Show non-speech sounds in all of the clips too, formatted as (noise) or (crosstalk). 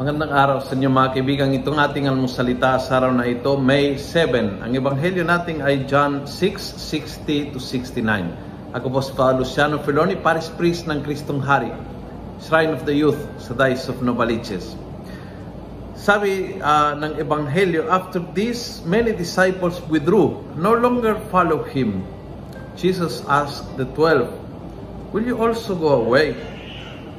Magandang araw sa inyo mga kaibigan. Itong ating almusalita sa araw na ito, May 7. Ang ebanghelyo natin ay John 6:60 to 69. Ako po si Father Luciano Feloni, Paris Priest ng Kristong Hari, Shrine of the Youth sa Dice of Novaliches. Sabi uh, ng ebanghelyo, after this, many disciples withdrew, no longer follow him. Jesus asked the twelve, Will you also go away?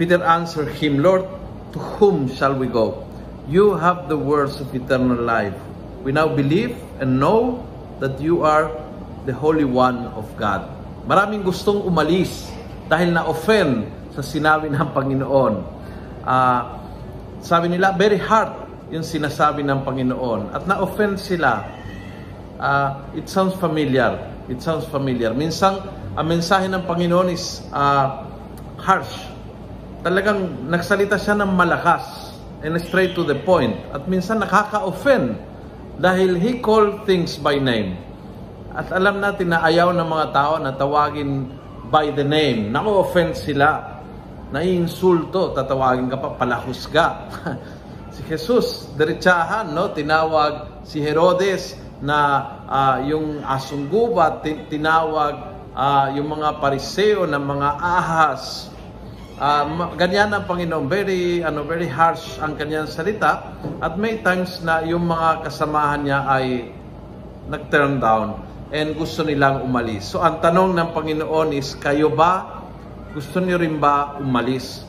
Peter answered him, Lord, to whom shall we go? You have the words of eternal life. We now believe and know that you are the Holy One of God. Maraming gustong umalis dahil na-offend sa sinabi ng Panginoon. Uh, sabi nila, very hard yung sinasabi ng Panginoon. At na-offend sila. Uh, it sounds familiar. It sounds familiar. Minsan, ang mensahe ng Panginoon is uh, harsh talagang nagsalita siya ng malakas and straight to the point. At minsan nakaka-offend dahil he called things by name. At alam natin na ayaw ng mga tao na tawagin by the name. Nako-offend sila. Naiinsulto, tatawagin ka pa, palahusga. (laughs) si Jesus, diretsahan, no? tinawag si Herodes na uh, yung asong gubat, tinawag uh, yung mga pariseo na mga ahas, Uh, ganyan ang Panginoon, very, ano, very harsh ang kanyang salita at may times na yung mga kasamahan niya ay nag-turn down and gusto nilang umalis. So ang tanong ng Panginoon is, kayo ba, gusto niyo rin ba umalis?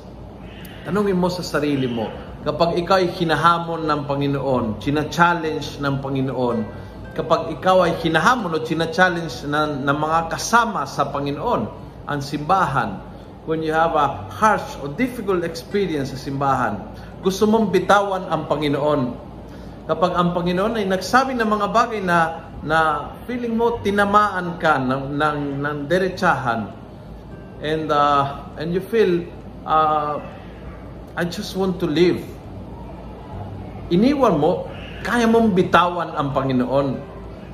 Tanungin mo sa sarili mo, kapag ikaw ay hinahamon ng Panginoon, china-challenge ng Panginoon, kapag ikaw ay hinahamon o china-challenge ng, ng mga kasama sa Panginoon, ang simbahan, when you have a harsh or difficult experience sa simbahan, gusto mong bitawan ang Panginoon. Kapag ang Panginoon ay nagsabi ng mga bagay na na feeling mo tinamaan ka ng ng, ng derechahan and uh, and you feel uh, I just want to live. Iniwan mo, kaya mong bitawan ang Panginoon.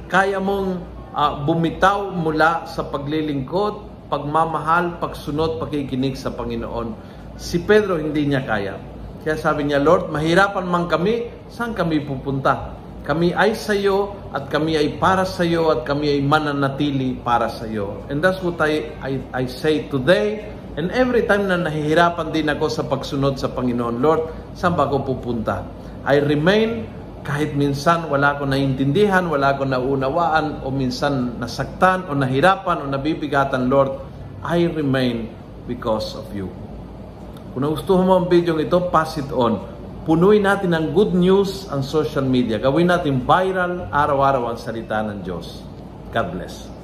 Kaya mong uh, bumitaw mula sa paglilingkod, pagmamahal, pagsunod, pakikinig sa Panginoon. Si Pedro hindi niya kaya. Kaya sabi niya, Lord, mahirapan man kami, saan kami pupunta? Kami ay sa iyo at kami ay para sa iyo at kami ay mananatili para sa iyo. And that's what I, I, I say today. And every time na nahihirapan din ako sa pagsunod sa Panginoon, Lord, saan ba ako pupunta? I remain kahit minsan wala ko naintindihan, wala ko naunawaan, o minsan nasaktan, o nahirapan, o nabibigatan, Lord, I remain because of you. Kung nagustuhan mo ang video ito, pass it on. Punuin natin ng good news ang social media. Gawin natin viral araw-araw ang salita ng Diyos. God bless.